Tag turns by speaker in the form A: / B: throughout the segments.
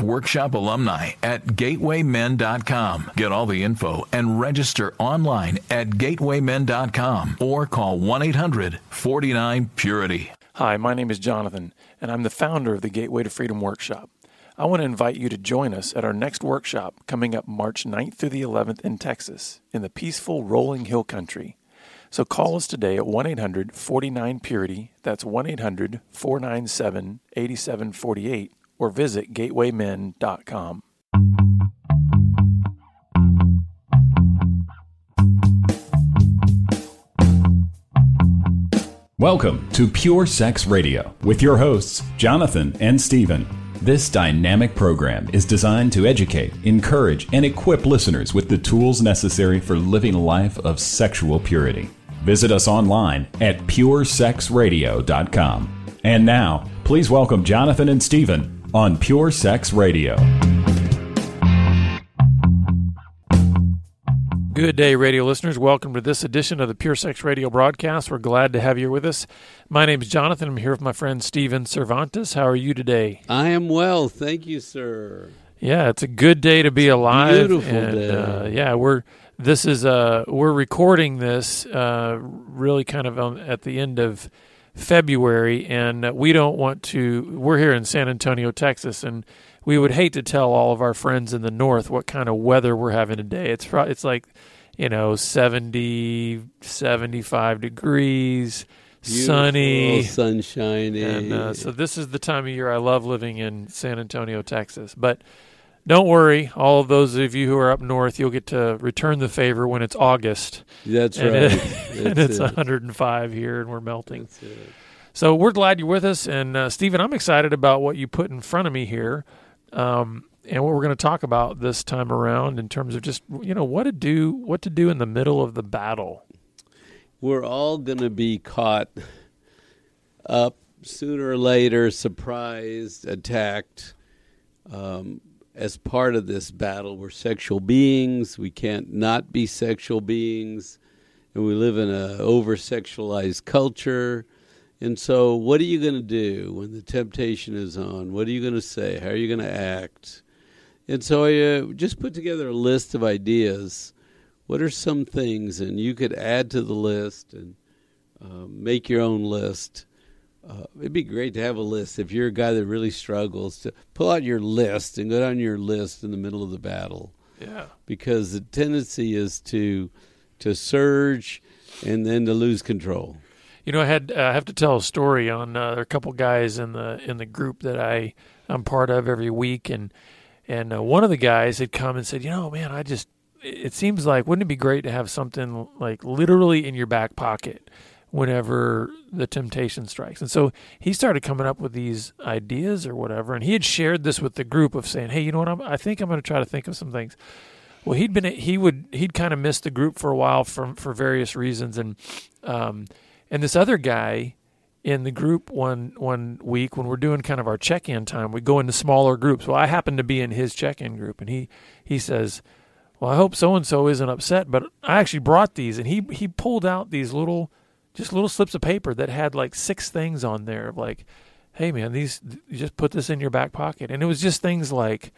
A: workshop alumni at gatewaymen.com. Get all the info and register online at gatewaymen.com or call 1 800 49 Purity.
B: Hi, my name is Jonathan, and I'm the founder of the Gateway to Freedom Workshop. I want to invite you to join us at our next workshop coming up March 9th through the 11th in Texas, in the peaceful rolling hill country. So call us today at 1 800 49 Purity. That's 1 800 497 8748 or visit gatewaymen.com.
C: Welcome to Pure Sex Radio with your hosts, Jonathan and Stephen. This dynamic program is designed to educate, encourage, and equip listeners with the tools necessary for living a life of sexual purity. Visit us online at puresexradio.com. And now, please welcome Jonathan and Stephen on Pure Sex Radio.
B: Good day, radio listeners. Welcome to this edition of the Pure Sex Radio broadcast. We're glad to have you with us. My name is Jonathan. I'm here with my friend Stephen Cervantes. How are you today?
D: I am well. Thank you, sir.
B: Yeah, it's a good day to be alive.
D: Beautiful
B: and,
D: day.
B: Uh, yeah, we're this is uh we're recording this uh really kind of on, at the end of February, and we don't want to. We're here in San Antonio, Texas, and we would hate to tell all of our friends in the north what kind of weather we're having today. It's it's like you know 70 75 degrees
D: Beautiful,
B: sunny
D: sunshiny
B: and uh, so this is the time of year i love living in san antonio texas but don't worry, all of those of you who are up north, you'll get to return the favor when it's August.
D: That's
B: and
D: right.
B: It, and it's
D: it.
B: 105 here, and we're melting. So we're glad you're with us, and uh, Stephen, I'm excited about what you put in front of me here, um, and what we're going to talk about this time around in terms of just you know what to do, what to do in the middle of the battle.
D: We're all going to be caught up sooner or later, surprised, attacked. Um, as part of this battle. We're sexual beings. We can't not be sexual beings. And we live in a over sexualized culture. And so, what are you going to do when the temptation is on? What are you going to say? How are you going to act? And so, I uh, just put together a list of ideas. What are some things? And you could add to the list and uh, make your own list uh, it'd be great to have a list if you're a guy that really struggles to pull out your list and go down your list in the middle of the battle.
B: Yeah.
D: Because the tendency is to to surge and then to lose control.
B: You know, I had uh, I have to tell a story on uh, a couple guys in the in the group that I I'm part of every week, and and uh, one of the guys had come and said, you know, man, I just it seems like wouldn't it be great to have something like literally in your back pocket whenever the temptation strikes. And so he started coming up with these ideas or whatever. And he had shared this with the group of saying, "Hey, you know what? I'm, I think I'm going to try to think of some things." Well, he'd been he would he'd kind of missed the group for a while for for various reasons, and um, and this other guy in the group one one week when we're doing kind of our check-in time, we go into smaller groups. Well, I happen to be in his check-in group, and he he says, "Well, I hope so and so isn't upset, but I actually brought these." And he he pulled out these little just little slips of paper that had like six things on there like hey man these you just put this in your back pocket. And it was just things like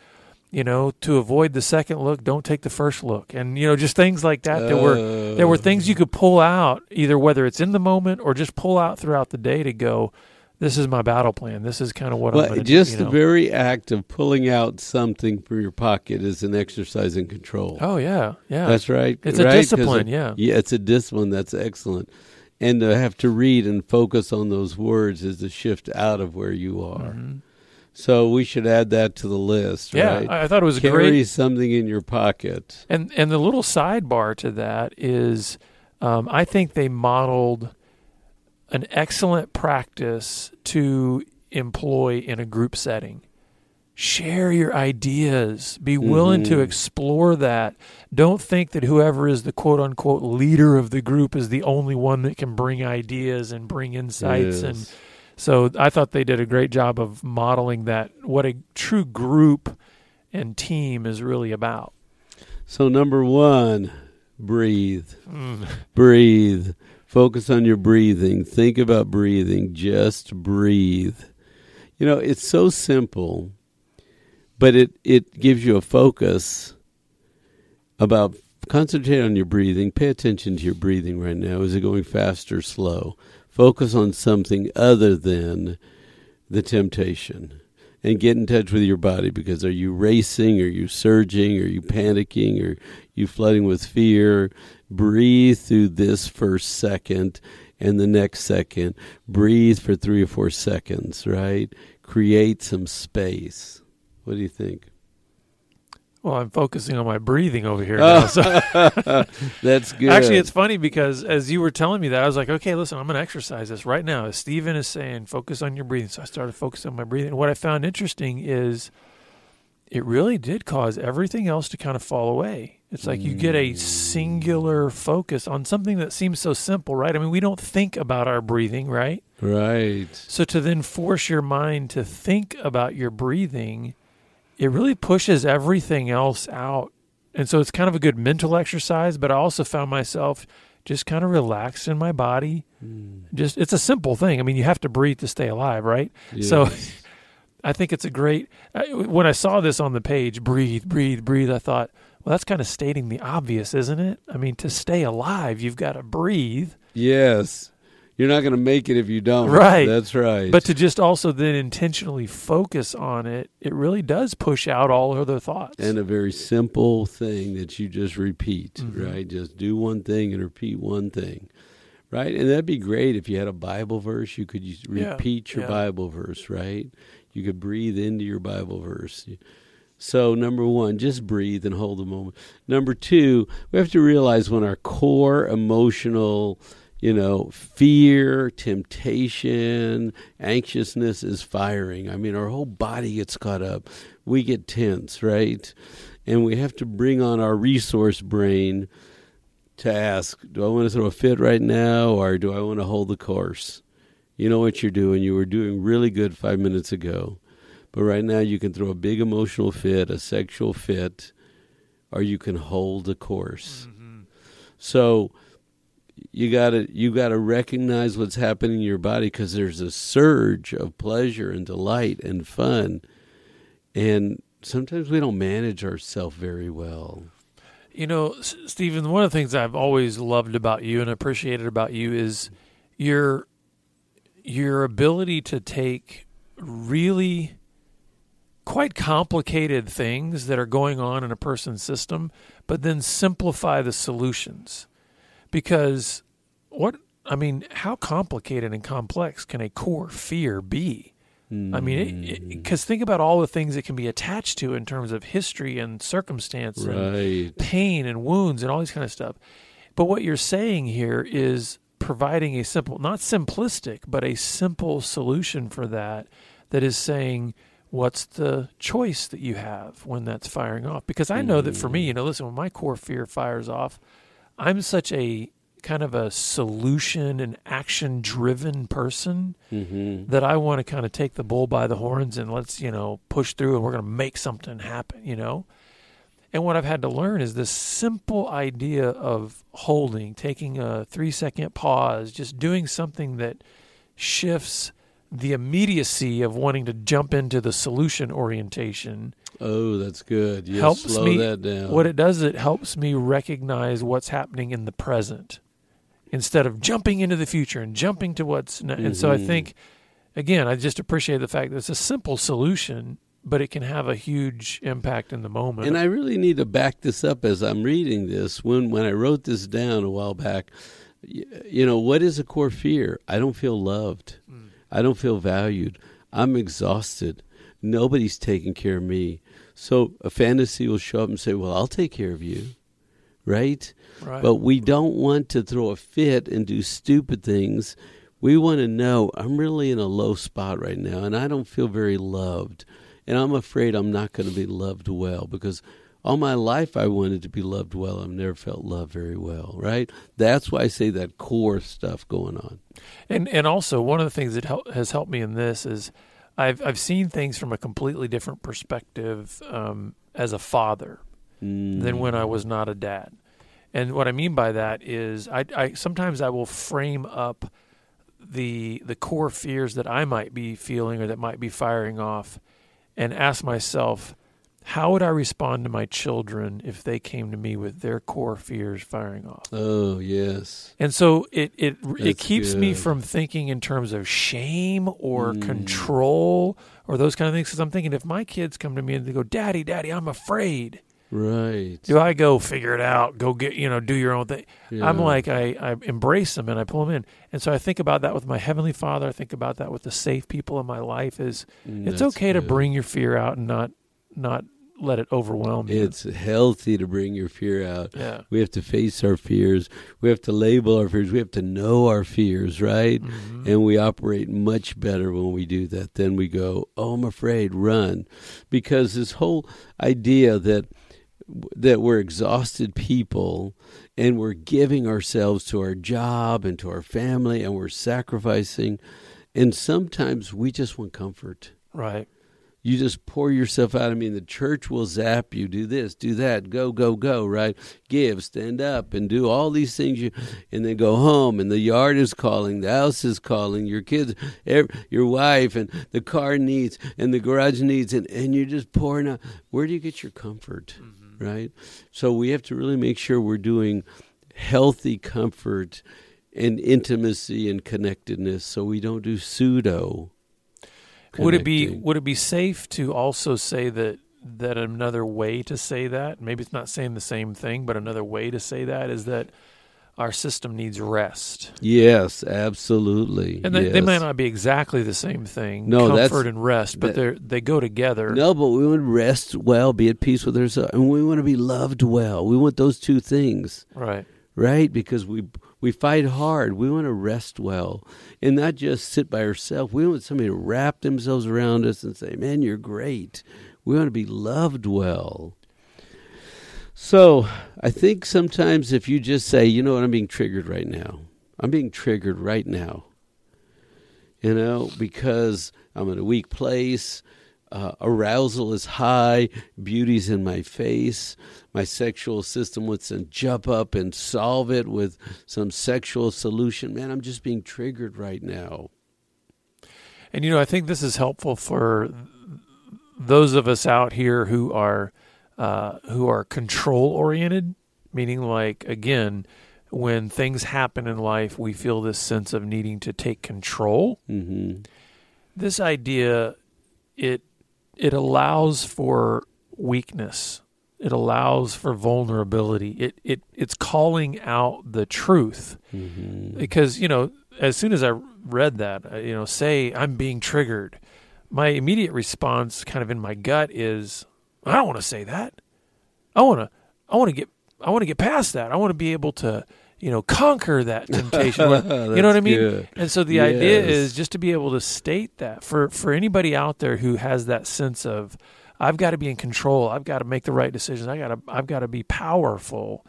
B: you know to avoid the second look don't take the first look. And you know just things like that there were there were things you could pull out either whether it's in the moment or just pull out throughout the day to go this is my battle plan. This is kind of what
D: well,
B: i'm gonna
D: just
B: do,
D: the very act of pulling out something from your pocket is an exercise in control.
B: Oh yeah yeah.
D: That's right
B: it's
D: right?
B: a discipline
D: it-
B: yeah.
D: Yeah it's a discipline that's excellent and to have to read and focus on those words is to shift out of where you are. So we should add that to the list,
B: Mm-hmm. yeah
D: right?
B: I, I thought it was
D: Carry
B: great
D: something in your pocket.
B: And and the little sidebar to that is, um, I think they modeled an excellent practice to employ in a group setting. Share your ideas. Be willing to explore that. Don't think that whoever is the quote unquote leader of the group is the only one that can bring ideas and bring insights. And so I thought they did a great job of modeling that, what a true group and team is really about.
D: So number one, breathe.
B: Mm.
D: Breathe. Focus on your breathing. Think about breathing. Just breathe. You know, it's so simple, but it, it gives you a focus about concentrate on your breathing. Pay attention to your breathing right now. Is it going fast or slow? Focus on something other than the temptation. And get in touch with your body because are you racing? Are you surging? Are you panicking? Are you flooding with fear? Breathe through this first second and the next second. Breathe for three or four seconds, right? Create some space. What do you think?
B: Well, I'm focusing on my breathing over here now. So
D: That's good.
B: Actually, it's funny because as you were telling me that, I was like, okay, listen, I'm going to exercise this right now. As Stephen is saying, focus on your breathing. So I started focusing on my breathing. And what I found interesting is it really did cause everything else to kind of fall away. It's like you get a singular focus on something that seems so simple, right? I mean, we don't think about our breathing, right?
D: right.
B: So to then force your mind to think about your breathing, it really pushes everything else out. And so it's kind of a good mental exercise, but I also found myself just kind of relaxed in my body. Hmm. Just it's a simple thing. I mean, you have to breathe to stay alive, right? So I think it's a great when I saw this on the page, breathe, breathe, breathe, I thought, well, that's kind of stating the obvious, isn't it? I mean, to stay alive, you've got to breathe.
D: yes. You're not going to make it if you don't.
B: Right.
D: That's right.
B: But to just also then intentionally focus on it, it really does push out all other thoughts.
D: and a very simple thing that you just repeat,
B: Mhm.
D: right? Just do one thing and repeat one thing, right? And that'd be great if you had a Bible verse. You could use-
B: Yeah,
D: repeat your
B: yeah.
D: Bible verse, right? You could breathe into your Bible verse. So, number one, just breathe and hold the moment. Number two, we have to realize when our core emotional, you know, fear, temptation, anxiousness is firing. I mean, our whole body gets caught up. We get tense, right? And we have to bring on our resource brain to ask, do I want to throw a fit right now or do I want to hold the course? You know what you're doing. You were doing really good five minutes ago. But right now, you can throw a big emotional fit, a sexual fit, or you can hold the course. Mm-hmm. So you got to you got to recognize what's happening in your body because there's a surge of pleasure and delight and fun, and sometimes we don't manage ourselves very well.
B: You know, Stephen, one of the things I've always loved about you and appreciated about you is your your ability to take really quite complicated things that are going on in a person's system, but then simplify the solutions. Because what I mean, how complicated and complex can a core fear be? I mean, because hmm. think about all the things it can be attached to in terms of history and circumstance and
D: Right.
B: pain and wounds and all these kind of stuff. But what you're saying here is providing a simple, not simplistic, but a simple solution for that that is saying, what's the choice that you have when that's firing off? Because I know that for me, hmm. you know, listen, when my core fear fires off, I'm such a kind of a solution and action driven person
D: hmm
B: that I want to kind of take the bull by the horns and let's, you know, push through and we're going to make something happen, you know? And what I've had to learn is this simple idea of holding, taking a three second pause, just doing something that shifts the immediacy of wanting to jump into the solution orientation
D: Oh, that's good. Yes,
B: helps
D: slow
B: me.
D: that down.
B: What it does, is it helps me recognize what's happening in the present instead of jumping into the future and jumping to what's. n And so I
D: Mhm.
B: think, again, I just appreciate the fact that it's a simple solution, but it can have a huge impact in the moment.
D: And I really need to back this up as I'm reading this. When when I wrote this down a while back, you know, what is a core fear? I don't feel loved. I don't feel valued. I'm exhausted. Nobody's taking care of me. So a fantasy will show up and say, "Well, I'll take care of you." Right?
B: right.
D: But we don't want to throw a fit and do stupid things. We want to know I'm really in a low spot right now and I don't feel very loved. and I'm afraid I'm not going to be loved well because all my life I wanted to be loved well. I've never felt loved very well, right? That's why I say that core stuff going on.
B: And and also one of the things that help, has helped me in this is I've I've seen things from a completely different perspective um, as a father
D: Mm.
B: than when I was not a dad. And what I mean by that is I, I sometimes I will frame up the the core fears that I might be feeling or that might be firing off and ask myself how would I respond to my children if they came to me with their core fears firing off?
D: Oh yes.
B: And so it it it
D: That's
B: keeps me from thinking in terms of shame or
D: Mm.
B: control or those kind of things. Because I'm thinking if my kids come to me and they go, "Daddy, Daddy, I'm afraid,"
D: Right.
B: do I go figure it out? Go get you know do your own thing. I'm like I I embrace them and I pull them in. And so I think about that with my heavenly Father. I think about that with the safe people in my life. Is
D: Mm,
B: it's okay to bring your fear out and not not let it overwhelm you.
D: It's healthy to bring your fear out.
B: yeah.
D: We have to face our fears. We have to label our fears. We have to know our fears, right?
B: Mhm.
D: And we operate much better when we do that. Then we go, "Oh, I'm afraid, run," because this whole idea that that we're exhausted people and we're giving ourselves to our job and to our family and we're sacrificing, and sometimes we just want comfort.
B: Right.
D: You just pour yourself out. I mean, the church will zap you. Do this, do that, go, go, go. Right? Give, stand up, and do all these things. You, and then go home. And the yard is calling, the house is calling, your kids, ev your wife, and the car needs, and the garage needs, and and you're just pouring out. Where do you get your comfort? Mm-hmm. Right? So we have to really make sure we're doing healthy comfort and intimacy and connectedness, so we don't do pseudo.
B: Would it be would it be safe to also say that that another way to say that maybe it's not saying the same thing, but another way to say that is that our system needs rest,
D: Yes, absolutely.
B: and they, they might not be exactly the same thing.
D: No,
B: comfort and rest, but they they go together.
D: No, but we want to rest well, be at peace with ourselves, and we want to be loved well. We want those two things,
B: Right.
D: right? Because we we fight hard. We want to rest well, and not just sit by ourselves. We want somebody to wrap themselves around us and say, "Man, you're great." We want to be loved well. So, I think sometimes if you just say, "You know what? I'm being triggered right now. I'm being triggered right now." You know, because I'm in a weak place. Uh, arousal is high, beauty's in my face. My sexual system would to jump up and solve it with some sexual solution. Man, I'm just being triggered right now.
B: And you know, I think this is helpful for those of us out here who are uh, who are control oriented, meaning like again, when things happen in life, we feel this sense of needing to take control.
D: hmm
B: This idea it it allows for weakness. It allows for vulnerability. It it it's calling out the truth
D: hmm
B: because you know as soon as i read that uh, you know say i'm being triggered my immediate response kind of in my gut is i don't want to say that i want to i want to get i want to get past that i want to be able to you know conquer that temptation you know what i mean
D: good.
B: and so the idea is just to be able to state that for for anybody out there who has that sense of I've got to be in control. I've got to make the right decisions. I got to I've got to be powerful.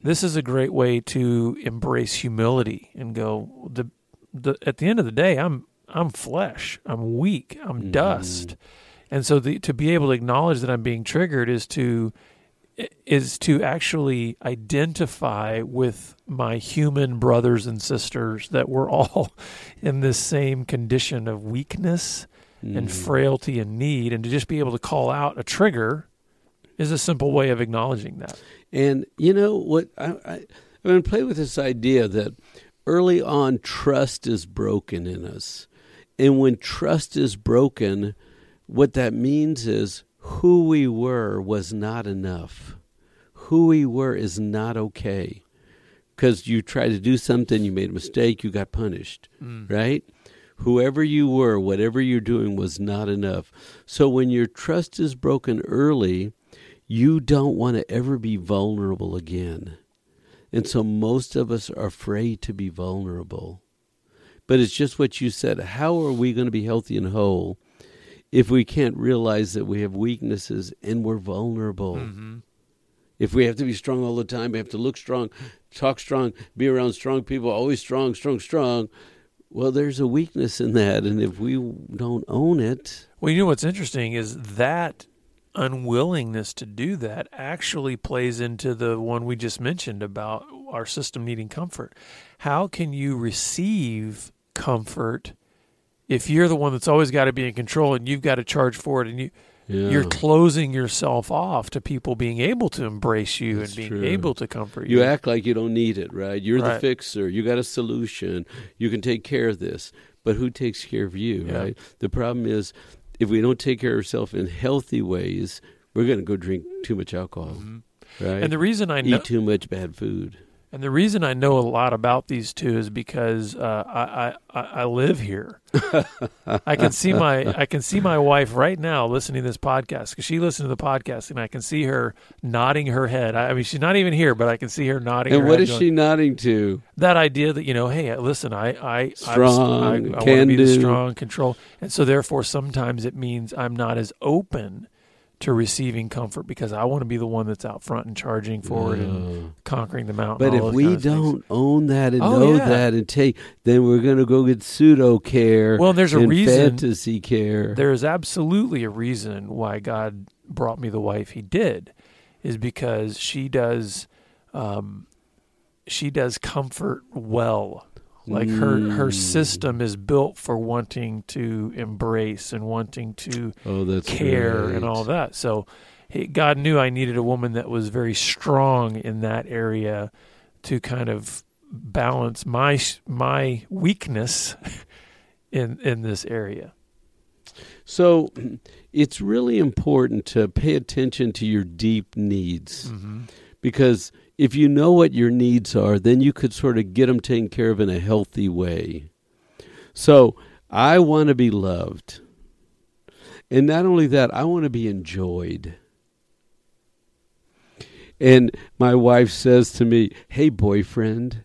B: This is a great way to embrace humility and go the the at the end of the day I'm I'm flesh. I'm weak. I'm
D: Mhm.
B: dust. And so the, to be able to acknowledge that I'm being triggered is to is to actually identify with my human brothers and sisters that we're all in this same condition of weakness and
D: Mhm.
B: frailty and need and to just be able to call out a trigger is a simple way of acknowledging that.
D: And you know what? I, I, I'm going to play with this idea that early on, trust is broken in us. And when trust is broken, what that means is who we were was not enough. Who we were is not okay. Because you tried to do something, you made a mistake, you got punished, mm. right? Whoever you were, whatever you're doing was not enough. So when your trust is broken early, you don't want to ever be vulnerable again. And so most of us are afraid to be vulnerable. But it's just what you said. How are we going to be healthy and whole if we can't realize that we have weaknesses and we're vulnerable.
B: Mm-hmm.
D: If we have to be strong all the time, we have to look strong, talk strong, be around strong people, always strong, strong, strong. Well, there's a weakness in that, and if we don't own it,
B: Well, you know what's interesting is that unwillingness to do that actually plays into the one we just mentioned about our system needing comfort. How can you receive comfort if you're the one that's always got to be in control and you've got to charge for it and you
D: yeah.
B: you're closing yourself off to people being able to embrace you
D: That's
B: and being
D: true.
B: able to comfort you.
D: You act like you don't need it, right? You're the fixer. You got a solution. You can take care of this. But who takes care of you,
B: Yeah.
D: right? The problem is if we don't take care of ourselves in healthy ways, we're going to go drink too much alcohol, mm-hmm. right?
B: and the reason I know
D: Eat too much bad food.
B: And the reason I know a lot about these two is because uh, I, I I live here. I can see my I can see my wife right now listening to this podcast because she listens to the podcast, and I can see her nodding her head. I, I mean, she's not even here, but I can see her nodding.
D: And
B: her
D: what is
B: going,
D: she nodding to?
B: That idea that you know, hey, listen, I I
D: Strong,
B: I, I, want to
D: can
B: be the
D: do.
B: strong control, and so therefore sometimes it means I'm not as open to receiving comfort because I want to be the one that's out front and charging forward and conquering the mountain.
D: But if we
B: kinds of things.
D: don't own that and
B: Oh,
D: know
B: yeah.
D: that and take, then we're going to go get pseudo care.
B: Well, there's a
D: and
B: reason-
D: fantasy care.
B: there is absolutely a reason why God brought me the wife He did, is because she does, um, she does comfort well. Like her her
D: Mm.
B: system is built for wanting to embrace and wanting to
D: oh,
B: care
D: right.
B: and all that. So he, God knew I needed a woman that was very strong in that area to kind of balance my my weakness in in this area.
D: So it's really important to pay attention to your deep needs
B: Mm-hmm.
D: Because if you know what your needs are, then you could sort of get them taken care of in a healthy way. So I want to be loved. And not only that, I want to be enjoyed. And my wife says to me, Hey, boyfriend.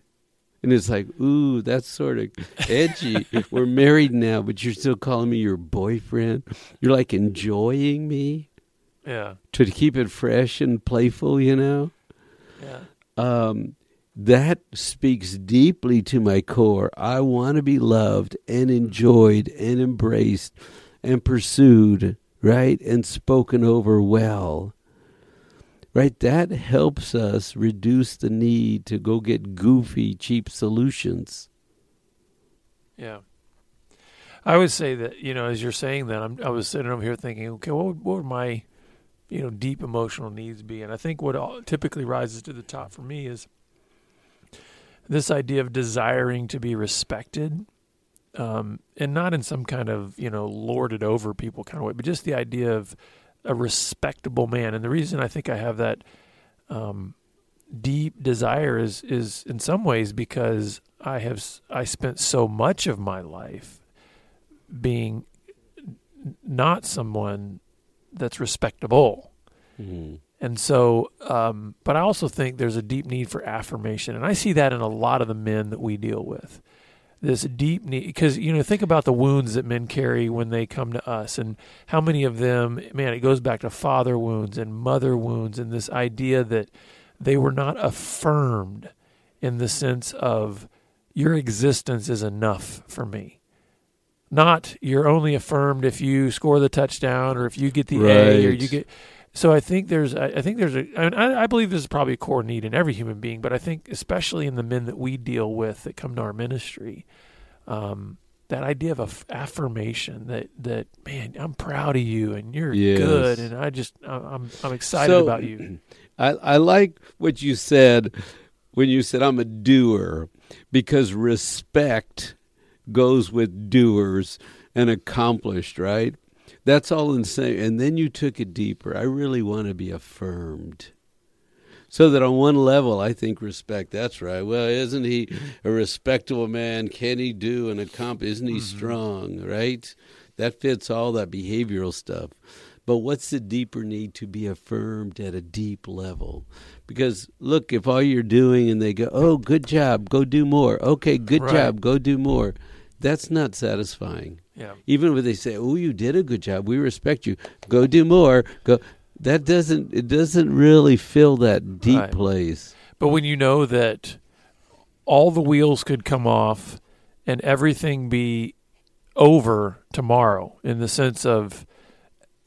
D: And it's like, ooh, that's sort of edgy. We're married now, but you're still calling me your boyfriend. You're like enjoying me
B: Yeah,
D: to keep it fresh and playful, you know?
B: Yeah,
D: um, that speaks deeply to my core. I want to be loved and enjoyed and embraced and pursued, right? And spoken over well. Right? That helps us reduce the need to go get goofy, cheap solutions.
B: yeah. I would say that you know, as you're saying that, I'm, I was sitting over here thinking, okay, what would, what would my you know deep emotional needs be? And I think what all, typically rises to the top for me is this idea of desiring to be respected, um, and not in some kind of you know lorded over people kind of way, but just the idea of a respectable man. And the reason I think I have that um, deep desire is is in some ways because I have i spent so much of my life being not someone that's respectable.
D: Mm.
B: And so, um, but I also think there's a deep need for affirmation, and I see that in a lot of the men that we deal with. This deep need, because you know, think about the wounds that men carry when they come to us, and how many of them, man, it goes back to father wounds and mother wounds, and this idea that they were not affirmed in the sense of your existence is enough for me. Not you're only affirmed if you score the touchdown or if you get the A or you get. So I think there's I I think there's a I, I I believe this is probably a core need in every human being, but I think especially in the men that we deal with that come to our ministry, um, that idea of aff- affirmation that that man I'm proud of you and you're
D: Yes.
B: good and I just I'm I'm excited
D: So-
B: about you.
D: I, I like what you said when you said I'm a doer because respect goes with doers and accomplished, right? That's all insane. And then you took it deeper. I really want to be affirmed. So that on one level, I think respect. That's right. Well, isn't he a respectable man? Can he do and accomplish? Isn't he mm-hmm. strong? Right? That fits all that behavioral stuff. But what's the deeper need to be affirmed at a deep level? Because look, if all you're doing and they go, "Oh, good job, go do more." Okay, good
B: Right.
D: job, go do more. That's not satisfying.
B: Yeah.
D: Even when they say, "Oh, you did a good job. We respect you. Go do more." Go. That doesn't. It doesn't really fill that deep
B: Right.
D: place.
B: But when you know that all the wheels could come off and everything be over tomorrow, in the sense of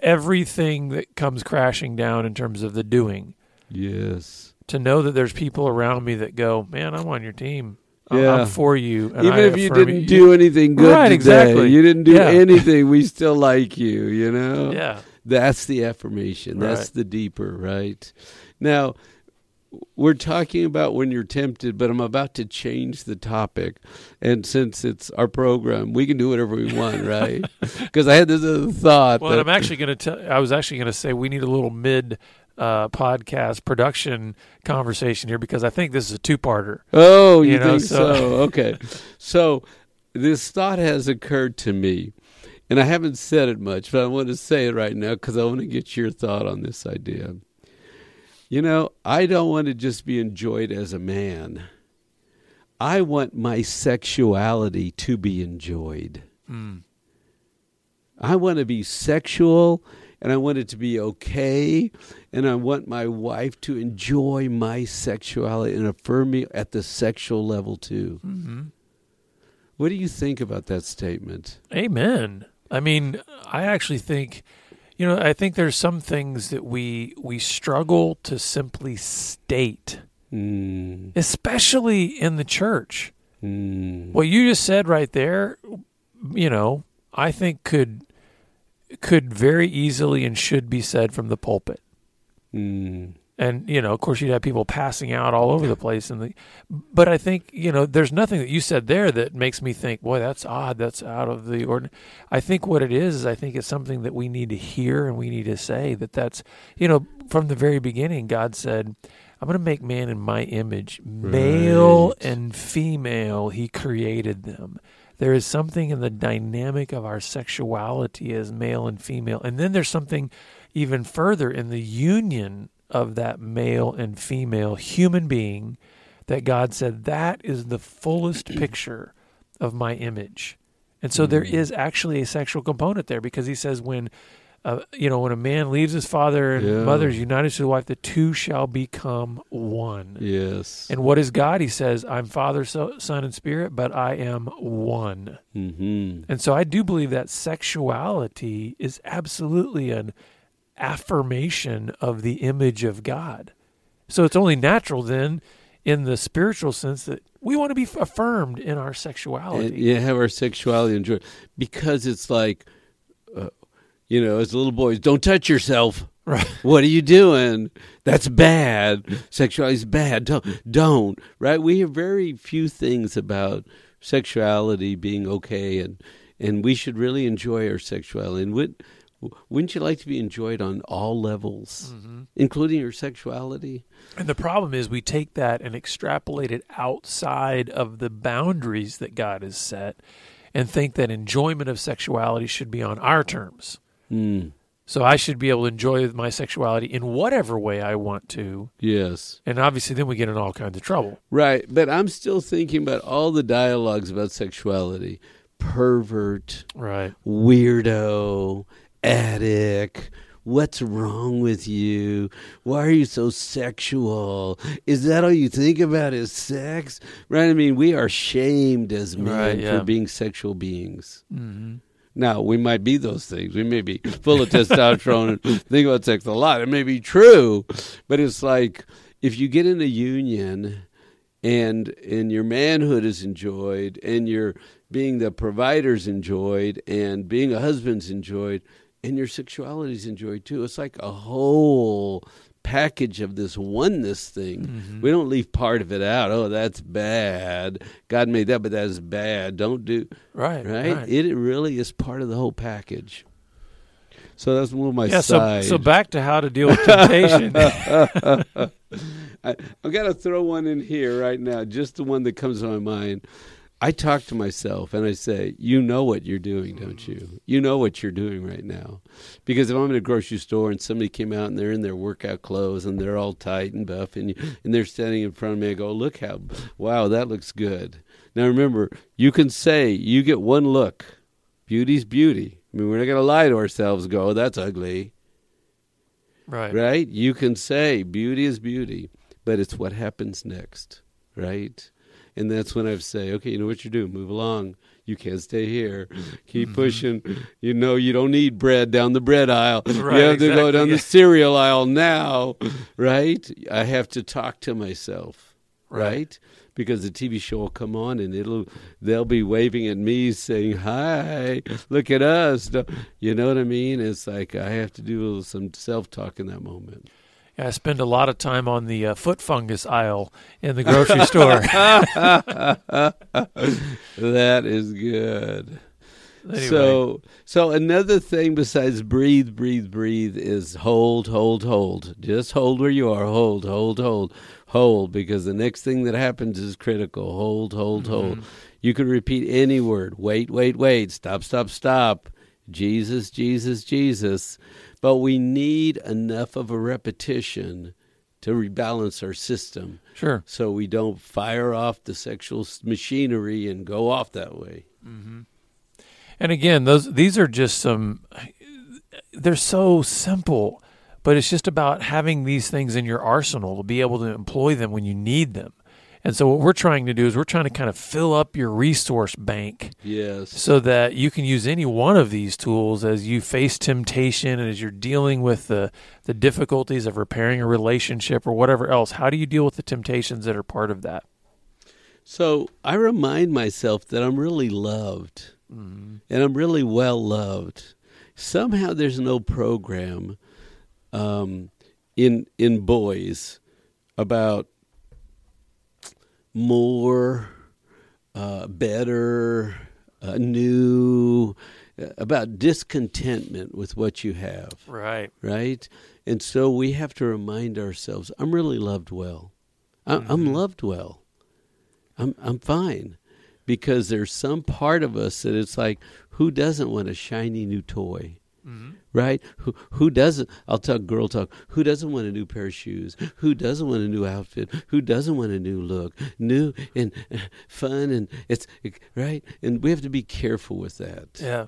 B: everything that comes crashing down in terms of the doing,
D: Yes.
B: to know that there's people around me that go, man, I'm on your team. I'm-
D: Yeah.
B: I'm for you.
D: Even if you didn't do anything good
B: Right,
D: today,
B: exactly.
D: you didn't do
B: Yeah.
D: anything, we still like you. You know.
B: Yeah.
D: That's the affirmation. That's
B: Right.
D: the deeper, right? Now, we're talking about when you're tempted, but I'm about to change the topic. And since it's our program, we can do whatever we want, right? Because I had this other thought.
B: Well,
D: that,
B: I'm actually going to tell. I was actually going to say we need a little mid uh, podcast production conversation here because I think this is a two-parter.
D: oh, you,
B: you know,
D: think so?
B: so-
D: Okay. So this thought has occurred to me. And I haven't said it much, but I want to say it right now because I want to get your thought on this idea. You know, I don't want to just be enjoyed as a man. I want my sexuality to be enjoyed. I want to be sexual and I want it to be okay. And I want my wife to enjoy my sexuality and affirm me at the sexual level too.
B: Mm-hmm.
D: What do you think about that statement?
B: Amen. I mean, I actually think, you know, I think there's some things that we we struggle to simply state,
D: Mm,
B: especially in the church.
D: mm,
B: What you just said right there, you know, I think could could very easily and should be said from the pulpit.
D: mm.
B: And you know, of course, you'd have people passing out all over the place. And the, but I think you know, there's nothing that you said there that makes me think, boy, that's odd. That's out of the ordinary. I think what it is is I think it's something that we need to hear and we need to say that that's you know, from the very beginning, God said, "I'm going to make man in my image, male and female. He created them." There is something in the dynamic of our sexuality as male and female. And then there's something even further in the union of that male and female human being that God said that is the fullest picture of my image. And so there is actually a sexual component there because he says when uh, you know when a man leaves his father and
D: Yeah.
B: mother is united to his wife the two shall become one.
D: Yes.
B: And what is God? He says, I'm Father, so, Son, and Spirit, but I am one.
D: hmm
B: And so I do believe that sexuality is absolutely an affirmation of the image of God. So it's only natural then, in the spiritual sense, that we want to be affirmed in our sexuality.
D: You have our sexuality enjoyed because it's like, uh, you know, as little boys, don't touch yourself.
B: Right.
D: What are you doing? That's bad. Sexuality is bad. Don't, don't. Right? We have very few things about sexuality being okay, and and we should really enjoy our sexuality. And wouldn't you like to be enjoyed on all levels, including your sexuality?
B: And the problem is we take that and extrapolate it outside of the boundaries that God has set and think that enjoyment of sexuality should be on our terms.
D: Mm,
B: So I should be able to enjoy my sexuality in whatever way I want to.
D: yes.
B: And obviously then we get in all kinds of trouble.
D: Right, but I'm still thinking about all the dialogues about sexuality. Pervert,
B: Right.
D: weirdo, addict. What's wrong with you? Why are you so sexual? Is that all you think about is sex? Right? I mean, we are shamed as men
B: Right, yeah.
D: for being sexual beings.
B: hmm
D: Now, we might be those things. We may be full of testosterone and think about sex a lot. It may be true, but it's like if you get in a union and and your manhood is enjoyed and your being the provider's enjoyed and being a husband's enjoyed and your sexuality is enjoyed too. It's like a whole package of this oneness thing. Mm-hmm. We don't leave part of it out. Oh, that's bad. God made that, but that is bad. Don't do
B: Right.
D: right?
B: right.
D: It really is part of the whole package. So that's one of my
B: yeah, so, so back to how to deal with temptation.
D: I, I've got to throw one in here right now, just the one that comes to my mind. I talk to myself and I say, You know what you're doing, don't you? You know what you're doing right now. Because if I'm in a grocery store and somebody came out and they're in their workout clothes and they're all tight and buff and, and they're standing in front of me, I go, Look how, wow, that looks good. Now remember, you can say, You get one look. Beauty's beauty. I mean, we're not going to lie to ourselves. Go, oh, that's ugly,
B: Right.
D: right? You can say beauty is beauty, but it's what happens next, right? And that's when I say, okay, you know what you do? Move along. You can't stay here. Keep
B: Mm-hmm.
D: pushing. You know you don't need bread down the bread aisle.
B: Right,
D: you have to go down
B: yeah.
D: the cereal aisle now, right? I have to talk to myself,
B: Right.
D: right? Because the TV show will come on and it'll they'll be waving at me saying, "Hi, look at us." You know what I mean? It's like I have to do some self-talk in that moment.
B: I spend a lot of time on the uh, foot fungus aisle in the grocery store.
D: That is good.
B: Anyway.
D: So, so another thing besides breathe, breathe, breathe is hold, hold, hold. Just hold where you are. Hold, hold, hold, hold. Because the next thing that happens is critical. Hold, hold, hold. You can repeat any word. Wait, wait, wait. Stop, stop, stop. Jesus, Jesus, Jesus. But we need enough of a repetition to rebalance our system
B: sure.
D: so we don't fire off the sexual machinery and go off that way. Mm-hmm.
B: And again, those these are just some. They're so simple, but it's just about having these things in your arsenal to be able to employ them when you need them. And so, what we're trying to do is we're trying to kind of fill up your resource bank
D: Yes.
B: so that you can use any one of these tools as you face temptation and as you're dealing with the, the difficulties of repairing a relationship or whatever else. How do you deal with the temptations that are part of that?
D: So I remind myself that I'm really loved and I'm really well loved. Somehow there's no program um, in in boys about more, uh, better, uh, new, uh, about discontentment with what you have.
B: Right.
D: right? And so we have to remind ourselves, I'm really loved well. I'm, I'm loved well. I'm I'm fine, because there's some part of us that it's like, who doesn't want a shiny new toy? Mm-hmm. Right? Who who doesn't? I'll talk girl talk. Who doesn't want a new pair of shoes? Who doesn't want a new outfit? Who doesn't want a new look? New and fun and it's right. And we have to be careful with that.
B: Yeah.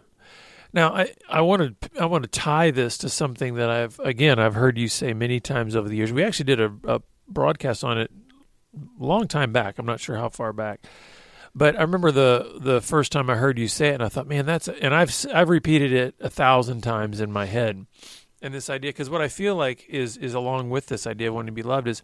B: Now I, I want to I want to tie this to something that I've again I've heard you say many times over the years. We actually did a, a broadcast on it a long time back. I'm not sure how far back, but I remember the the first time I heard you say it, and I thought, man, that's and I've I've repeated it a thousand times in my head, and this idea because what I feel like is is along with this idea of wanting to be loved is.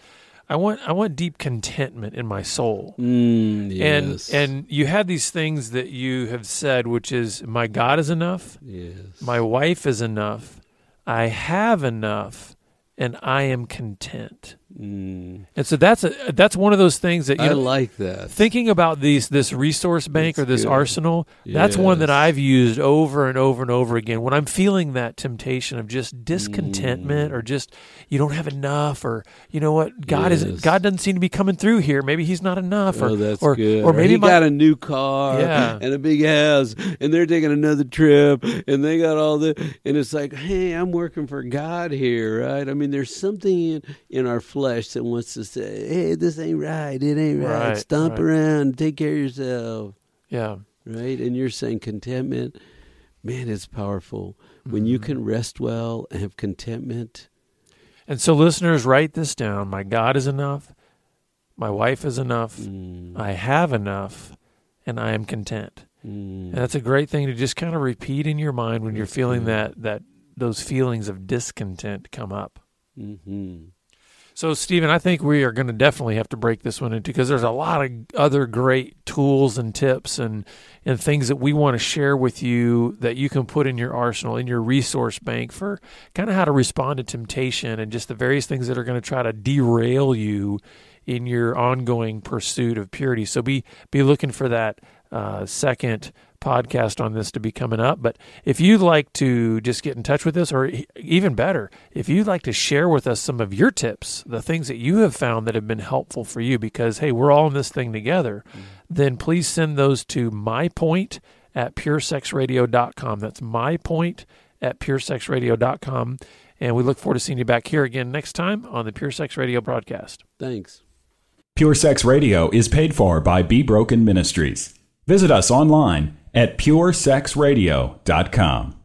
B: I want I want deep contentment in my soul.
D: Mm, yes.
B: And and you have these things that you have said, which is my God is enough,
D: yes.
B: my wife is enough, I have enough, and I am content.
D: Mm.
B: And so that's a that's one of those things that you
D: I
B: know,
D: like that.
B: thinking about these this resource bank
D: That's
B: or this
D: good.
B: arsenal. That's one that I've used over and over and over again when I'm feeling that temptation of just discontentment or just you don't have enough or you know what God
D: Yes.
B: isn't God doesn't seem to be coming through here. Maybe He's not enough or
D: oh, that's
B: or,
D: good.
B: or maybe
D: he
B: my,
D: got a new car
B: Yeah.
D: and a big house, and they're taking another trip, and they got all the, and it's like, hey, I'm working for God here, right? I mean, there's something in in our flesh that wants to say, hey, this ain't right, it ain't right.
B: Right,
D: Stomp
B: right.
D: around, take care of yourself,
B: yeah.
D: right? And you're saying contentment, man, it's powerful when you
B: Mm-hmm.
D: can rest well and have contentment.
B: And so, listeners, write this down. My God is enough. My wife is enough.
D: Mm,
B: I have enough, and I am content.
D: mm.
B: And that's a great thing to just kind of repeat in your mind when you're feeling
D: good.
B: that that those feelings of discontent come up.
D: Mhm.
B: So, Stephen, I think we are going to definitely have to break this one into because there's a lot of other great tools and tips and and things that we want to share with you that you can put in your arsenal, in your resource bank for kind of how to respond to temptation and just the various things that are going to try to derail you in your ongoing pursuit of purity. So, be be looking for that uh, second podcast on this to be coming up. But if you'd like to just get in touch with us, or even better, if you'd like to share with us some of your tips, the things that you have found that have been helpful for you, because hey, we're all in this thing together, mm. then please send those to mypoint at puresexradio.com. That's mypoint at puresexradio.com. And we look forward to seeing you back here again next time on the Pure Sex Radio broadcast.
D: Thanks.
C: Pure Sex Radio is paid for by Be Broken Ministries. Visit us online at puresexradio.com.